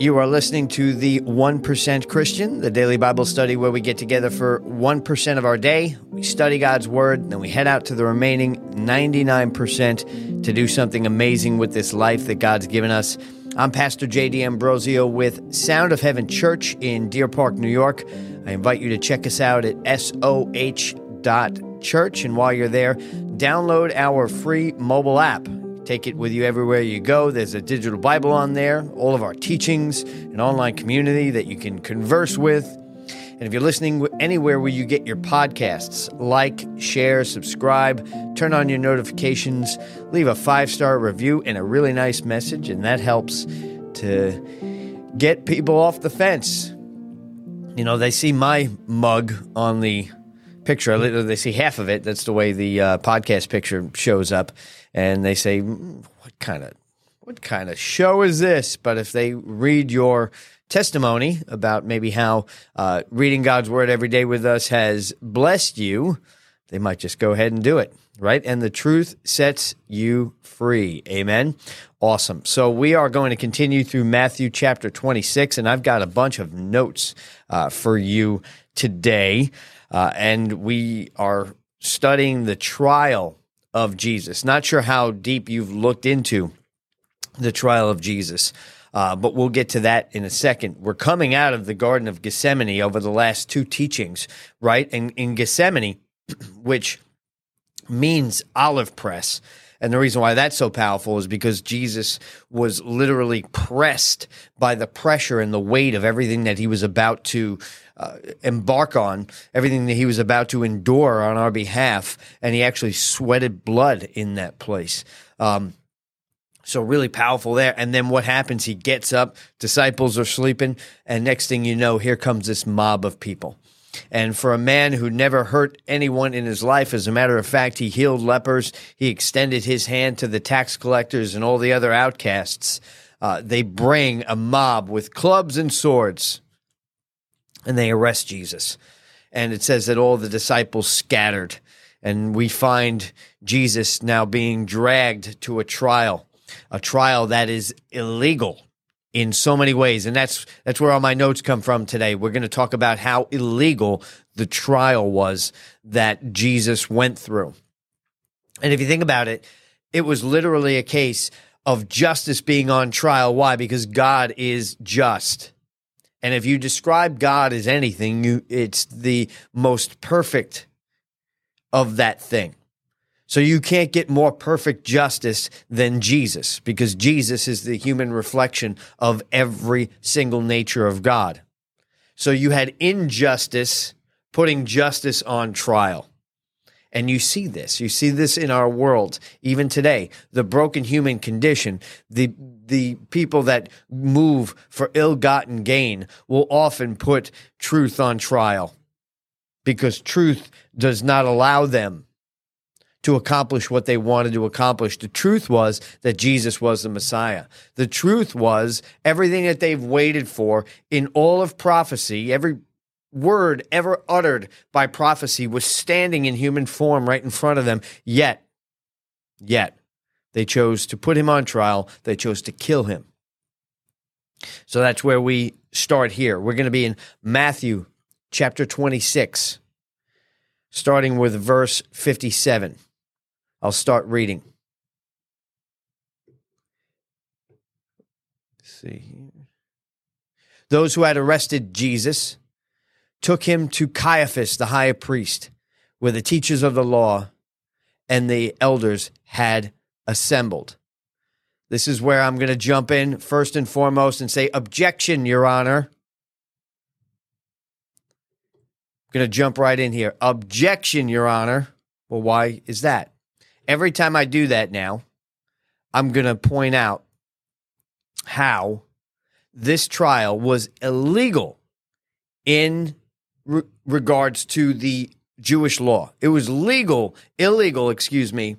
You are listening to the 1% Christian, the daily Bible study where we get together for 1% of our day. We study God's Word, then we head out to the remaining 99% to do something amazing with this life that God's given us. I'm Pastor Jay D'Ambrosio with Sound of Heaven Church in Deer Park, New York. I invite you to check us out at soh.church. And while you're there, download our free mobile app. Take it with you everywhere you go. There's a digital Bible on there, all of our teachings, an online community that you can converse with. And if you're listening anywhere where you get your podcasts, like, share, subscribe, turn on your notifications, leave a five star review and a really nice message, and that helps to get people off the fence. You know, they see my mug on the picture, they see half of it. That's the way the uh, podcast picture shows up and they say, mm, "What kind of what kind of show is this?" But if they read your testimony about maybe how uh, reading God's word every day with us has blessed you, they might just go ahead and do it, right? And the truth sets you free. Amen. Awesome. So we are going to continue through Matthew chapter 26, and I've got a bunch of notes uh, for you today. Uh, and we are studying the trial of Jesus. Not sure how deep you've looked into the trial of Jesus. Uh, but we'll get to that in a second. We're coming out of the Garden of Gethsemane over the last two teachings, right? And in Gethsemane, which means olive press. And the reason why that's so powerful is because Jesus was literally pressed by the pressure and the weight of everything that he was about to uh, embark on, everything that he was about to endure on our behalf, and he actually sweated blood in that place. Um, so really powerful there. And then what happens? He gets up, disciples are sleeping, and next thing you know, here comes this mob of people. And for a man who never hurt anyone in his life, as a matter of fact, he healed lepers, he extended his hand to the tax collectors and all the other outcasts. Uh, they bring a mob with clubs and swords and they arrest Jesus. And it says that all the disciples scattered. And we find Jesus now being dragged to a trial, a trial that is illegal in so many ways. And that's that's where all my notes come from today. We're going to talk about how illegal the trial was that Jesus went through. And if you think about it, it was literally a case of justice being on trial. Why? Because God is just. And if you describe God as anything, you it's the most perfect of that thing. So you can't get more perfect justice than Jesus because Jesus is the human reflection of every single nature of God. So you had injustice putting justice on trial. And you see this. You see this in our world, even today. The broken human condition, the the people that move for ill-gotten gain will often put truth on trial because truth does not allow them to accomplish what they wanted to accomplish. The truth was that Jesus was the Messiah. The truth was everything that they've waited for in all of prophecy, every word ever uttered by prophecy was standing in human form right in front of them. Yet, yet, they chose to put him on trial. They chose to kill him. So that's where we start here. We're going to be in Matthew chapter 26, starting with verse 57. I'll start reading. Let's see here. Those who had arrested Jesus took him to Caiaphas, the high priest, where the teachers of the law and the elders had assembled. This is where I'm going to jump in first and foremost and say, Objection, Your Honor. I'm going to jump right in here. Objection, Your Honor. Well, why is that? Every time I do that now, I'm going to point out how this trial was illegal in re- regards to the Jewish law. It was legal, illegal, excuse me,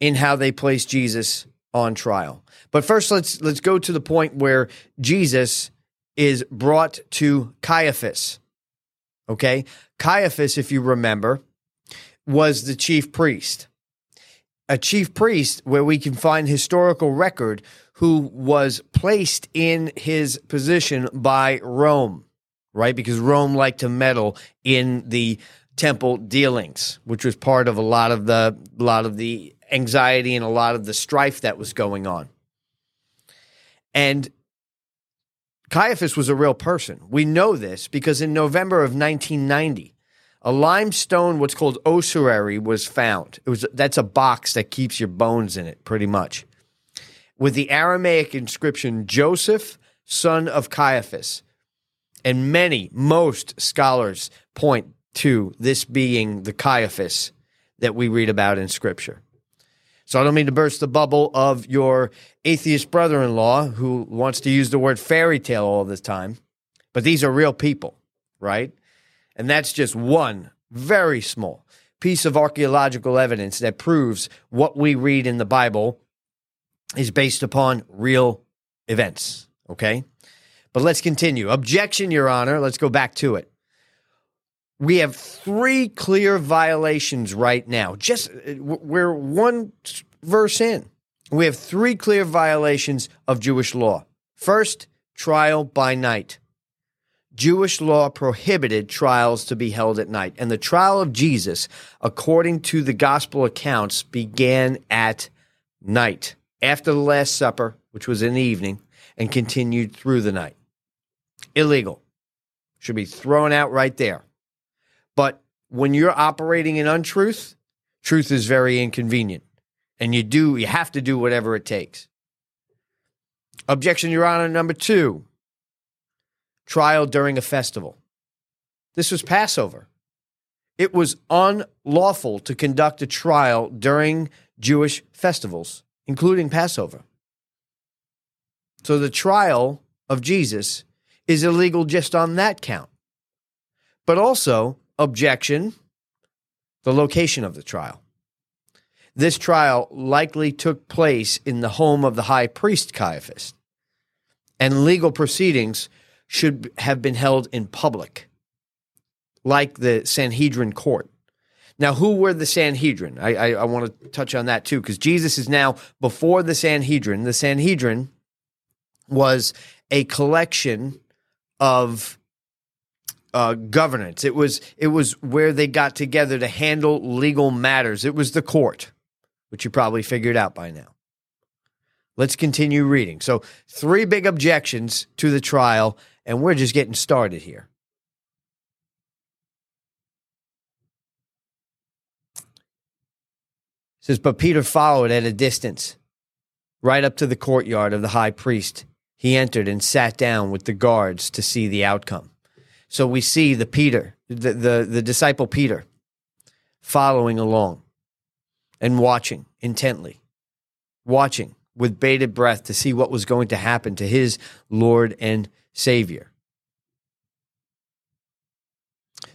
in how they placed Jesus on trial. But first let's let's go to the point where Jesus is brought to Caiaphas. Okay? Caiaphas, if you remember, was the chief priest. A chief priest where we can find historical record who was placed in his position by Rome, right? Because Rome liked to meddle in the temple dealings, which was part of a lot of the a lot of the anxiety and a lot of the strife that was going on. And Caiaphas was a real person. We know this because in November of 1990, a limestone, what's called ossuary, was found. It was that's a box that keeps your bones in it, pretty much, with the Aramaic inscription Joseph, son of Caiaphas. And many, most scholars point to this being the Caiaphas that we read about in Scripture. So I don't mean to burst the bubble of your atheist brother in law who wants to use the word fairy tale all the time, but these are real people, right? And that's just one very small piece of archaeological evidence that proves what we read in the Bible is based upon real events, okay? But let's continue. Objection, Your Honor. Let's go back to it. We have three clear violations right now. Just uh, we're one verse in. We have three clear violations of Jewish law. First, trial by night. Jewish law prohibited trials to be held at night, and the trial of Jesus, according to the gospel accounts, began at night after the Last Supper, which was in the evening, and continued through the night. Illegal. Should be thrown out right there. But when you're operating in untruth, truth is very inconvenient. And you do, you have to do whatever it takes. Objection, Your Honor, number two trial during a festival. This was Passover. It was unlawful to conduct a trial during Jewish festivals, including Passover. So the trial of Jesus is illegal just on that count. But also, objection the location of the trial. This trial likely took place in the home of the high priest Caiaphas, and legal proceedings should have been held in public, like the Sanhedrin court. Now, who were the Sanhedrin? I, I, I want to touch on that too, because Jesus is now before the Sanhedrin. The Sanhedrin was a collection of uh, governance. It was it was where they got together to handle legal matters. It was the court, which you probably figured out by now. Let's continue reading. So, three big objections to the trial, and we're just getting started here. It says, but Peter followed at a distance, right up to the courtyard of the high priest. He entered and sat down with the guards to see the outcome. So we see the Peter, the, the, the disciple Peter, following along and watching intently, watching with bated breath to see what was going to happen to his Lord and Savior.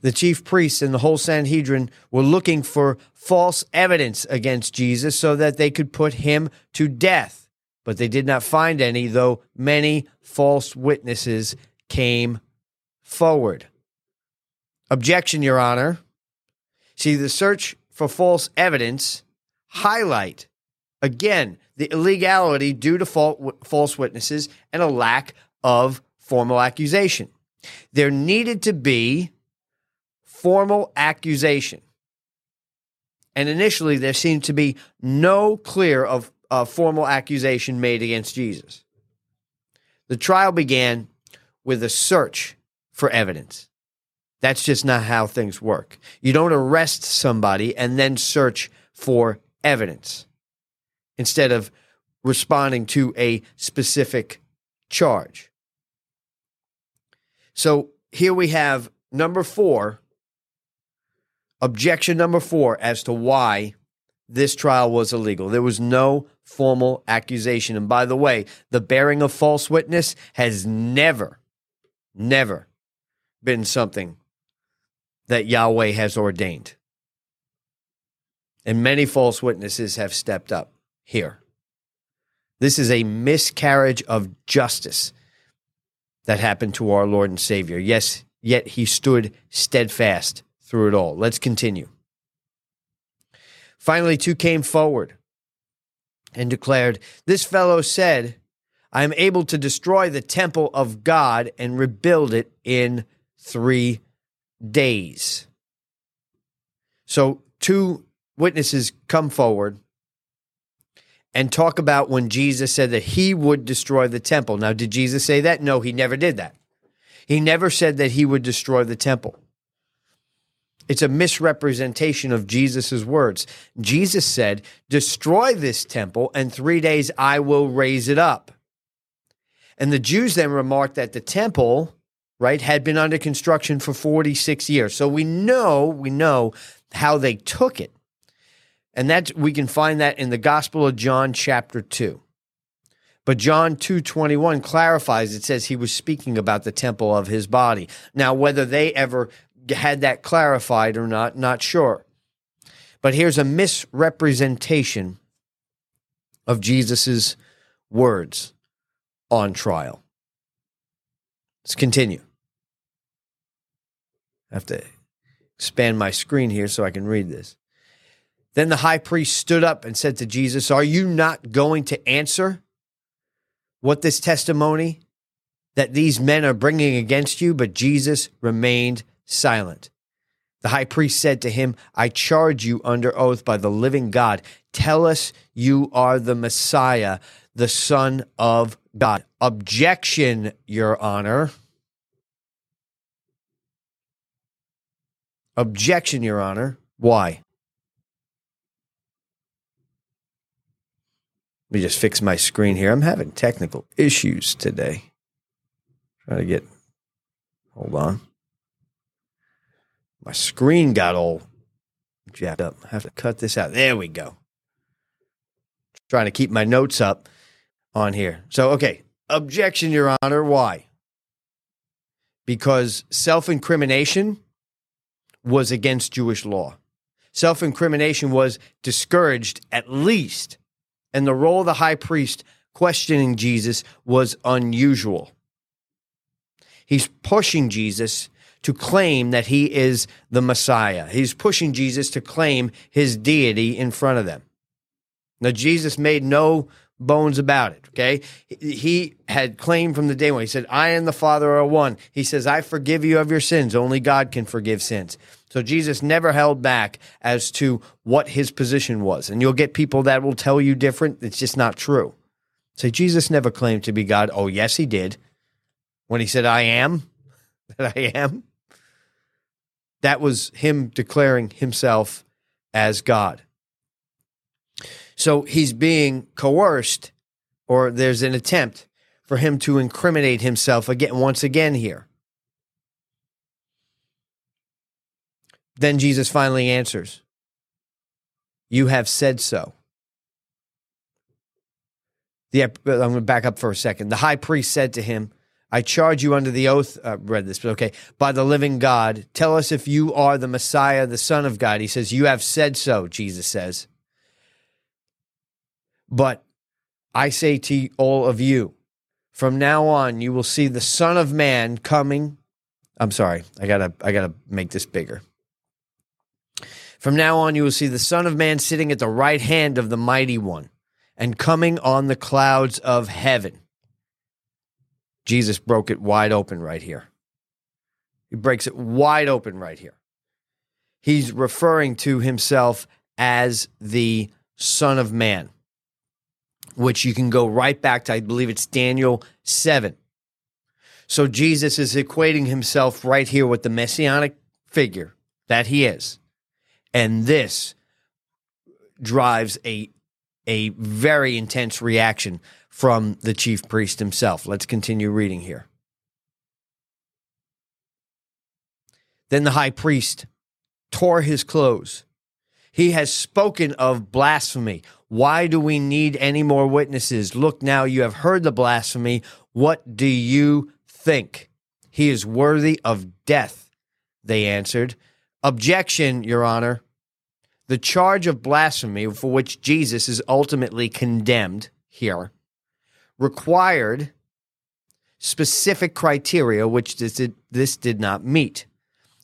The chief priests and the whole Sanhedrin were looking for false evidence against Jesus so that they could put him to death. But they did not find any, though many false witnesses came forward. Objection, Your Honor. See, the search for false evidence highlight again the illegality due to false witnesses and a lack of formal accusation. There needed to be formal accusation. And initially, there seemed to be no clear of formal accusation made against Jesus. The trial began with a search for evidence. That's just not how things work. You don't arrest somebody and then search for evidence instead of responding to a specific charge. So here we have number four, objection number four as to why this trial was illegal. There was no formal accusation. And by the way, the bearing of false witness has never, never been something that Yahweh has ordained. And many false witnesses have stepped up here. This is a miscarriage of justice that happened to our Lord and Savior. Yes, yet he stood steadfast through it all. Let's continue. Finally, two came forward and declared, This fellow said, I am able to destroy the temple of God and rebuild it in three days. So, two witnesses come forward and talk about when Jesus said that he would destroy the temple. Now, did Jesus say that? No, he never did that. He never said that he would destroy the temple. It's a misrepresentation of Jesus' words. Jesus said, Destroy this temple, and three days I will raise it up. And the Jews then remarked that the temple, right, had been under construction for 46 years. So we know, we know how they took it. And that we can find that in the Gospel of John chapter 2. But John 2:21 clarifies it says he was speaking about the temple of his body. Now whether they ever had that clarified or not, not sure. But here's a misrepresentation of Jesus's words on trial. Let's continue. I have to expand my screen here so I can read this. Then the high priest stood up and said to Jesus, Are you not going to answer what this testimony that these men are bringing against you? But Jesus remained silent. The high priest said to him, I charge you under oath by the living God. Tell us you are the Messiah, the Son of God. Objection, Your Honor. Objection, Your Honor. Why? Let me just fix my screen here. I'm having technical issues today. Try to get, hold on. My screen got all jacked up. I have to cut this out. There we go. Trying to keep my notes up on here. So, okay. Objection, Your Honor. Why? Because self incrimination was against Jewish law. Self incrimination was discouraged at least, and the role of the high priest questioning Jesus was unusual. He's pushing Jesus to claim that he is the Messiah. He's pushing Jesus to claim his deity in front of them. Now, Jesus made no bones about it. Okay. He had claimed from the day when he said, I and the Father are one. He says, I forgive you of your sins. Only God can forgive sins. So Jesus never held back as to what his position was. And you'll get people that will tell you different. It's just not true. Say, Jesus never claimed to be God. Oh, yes, he did. When he said, I am, that I am. That was him declaring himself as God. So he's being coerced, or there's an attempt for him to incriminate himself again, once again here. Then Jesus finally answers, You have said so. The, I'm going to back up for a second. The high priest said to him, I charge you under the oath, uh, read this, but okay, by the living God, tell us if you are the Messiah, the Son of God. He says, You have said so, Jesus says. But I say to all of you, from now on, you will see the Son of Man coming. I'm sorry, I gotta, I gotta make this bigger. From now on, you will see the Son of Man sitting at the right hand of the Mighty One and coming on the clouds of heaven. Jesus broke it wide open right here. He breaks it wide open right here. He's referring to himself as the Son of Man, which you can go right back to, I believe it's Daniel 7. So Jesus is equating himself right here with the messianic figure that he is. And this drives a, a very intense reaction from the chief priest himself. Let's continue reading here. Then the high priest tore his clothes. He has spoken of blasphemy. Why do we need any more witnesses? Look, now you have heard the blasphemy. What do you think? He is worthy of death, they answered. Objection, Your Honor. The charge of blasphemy for which Jesus is ultimately condemned here required specific criteria which this did, this did not meet.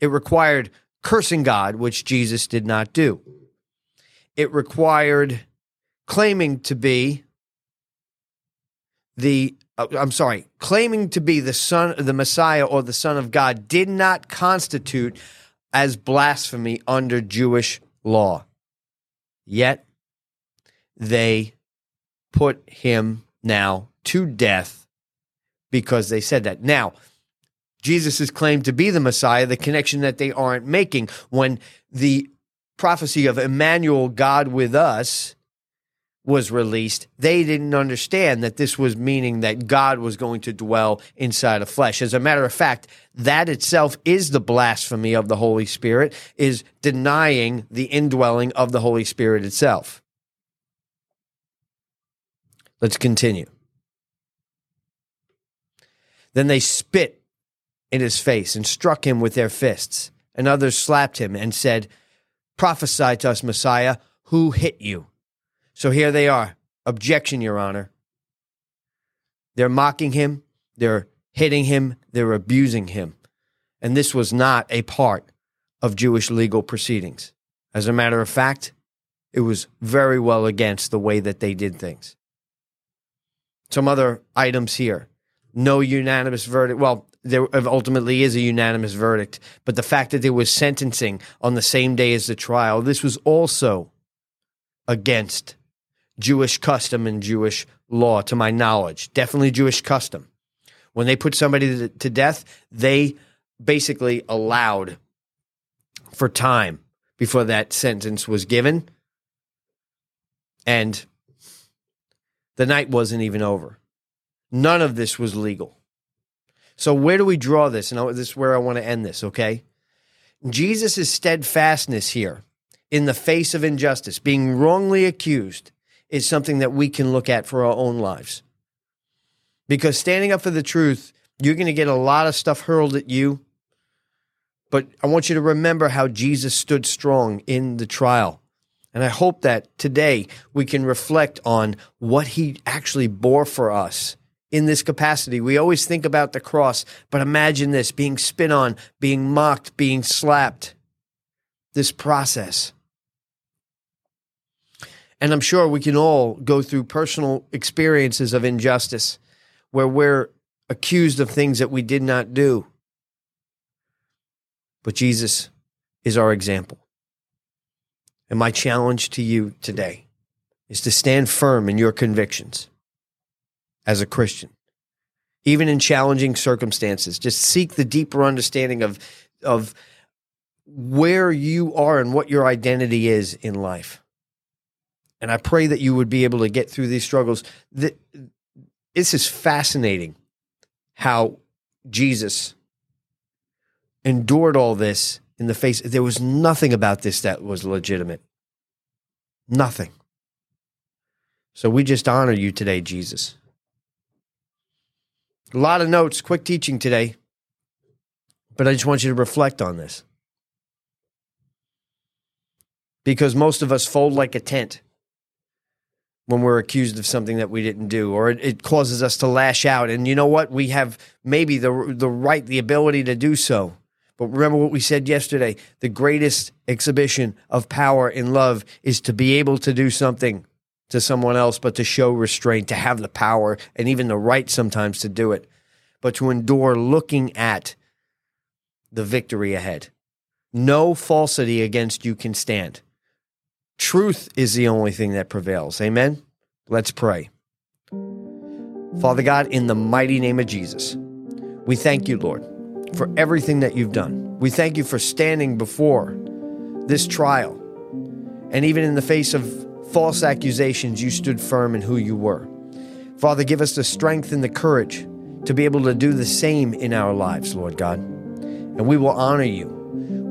It required cursing God, which Jesus did not do. It required claiming to be the uh, I'm sorry, claiming to be the son the Messiah or the son of God did not constitute as blasphemy under Jewish law. Yet they put him now to death because they said that. Now, Jesus is claimed to be the Messiah, the connection that they aren't making when the prophecy of Emmanuel, God with us, was released, they didn't understand that this was meaning that God was going to dwell inside of flesh. As a matter of fact, that itself is the blasphemy of the Holy Spirit, is denying the indwelling of the Holy Spirit itself. Let's continue. Then they spit in his face and struck him with their fists, and others slapped him and said, Prophesy to us, Messiah, who hit you? So here they are. Objection, Your Honor. They're mocking him, they're hitting him, they're abusing him. And this was not a part of Jewish legal proceedings. As a matter of fact, it was very well against the way that they did things. Some other items here. No unanimous verdict. Well, there ultimately is a unanimous verdict, but the fact that there was sentencing on the same day as the trial, this was also against Jewish custom and Jewish law, to my knowledge. Definitely Jewish custom. When they put somebody to death, they basically allowed for time before that sentence was given. And the night wasn't even over. None of this was legal. So, where do we draw this? And this is where I want to end this, okay? Jesus' steadfastness here in the face of injustice, being wrongly accused, is something that we can look at for our own lives. Because standing up for the truth, you're going to get a lot of stuff hurled at you. But I want you to remember how Jesus stood strong in the trial. And I hope that today we can reflect on what he actually bore for us in this capacity. We always think about the cross, but imagine this being spit on, being mocked, being slapped. This process. And I'm sure we can all go through personal experiences of injustice where we're accused of things that we did not do. But Jesus is our example. And my challenge to you today is to stand firm in your convictions as a Christian, even in challenging circumstances. Just seek the deeper understanding of, of where you are and what your identity is in life. And I pray that you would be able to get through these struggles. This is fascinating how Jesus endured all this in the face. There was nothing about this that was legitimate. Nothing. So we just honor you today, Jesus. A lot of notes, quick teaching today, but I just want you to reflect on this. Because most of us fold like a tent when we're accused of something that we didn't do or it, it, causes us to lash out. And you know what? We have maybe the the right the ability to do so. But remember what we said yesterday. The greatest exhibition of power in love is to be able to do something to someone else but to show restraint to have the power and even the right sometimes to do it but to endure looking at the victory ahead. No falsity against you can stand Truth is the only thing that prevails. Amen? Let's pray. Father God, in the mighty name of Jesus, we thank you, Lord, for everything that you've done. We thank you for standing before this trial. And even in the face of false accusations, you stood firm in who you were. Father, give us the strength and the courage to be able to do the same in our lives, Lord God. And we will honor you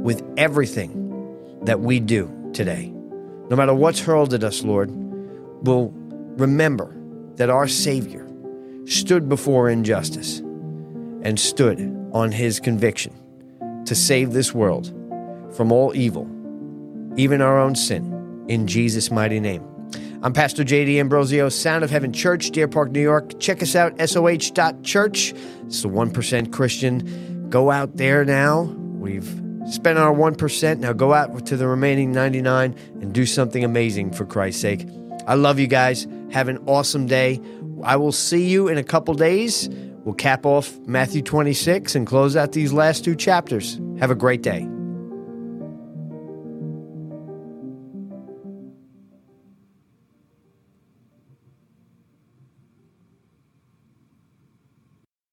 with everything that we do today. No matter what's hurled at us, Lord, we'll remember that our Savior stood before injustice and stood on his conviction to save this world from all evil, even our own sin, in Jesus' mighty name. I'm Pastor Jay D'Ambrosio, Sound of Heaven Church, Deer Park, New York. Check us out, soh.church. It's the 1% Christian. Go out there now. We've Spend our 1%. Now go out to the remaining 99 and do something amazing for Christ's sake. I love you guys. Have an awesome day. I will see you in a couple days. We'll cap off Matthew 26 and close out these last two chapters. Have a great day.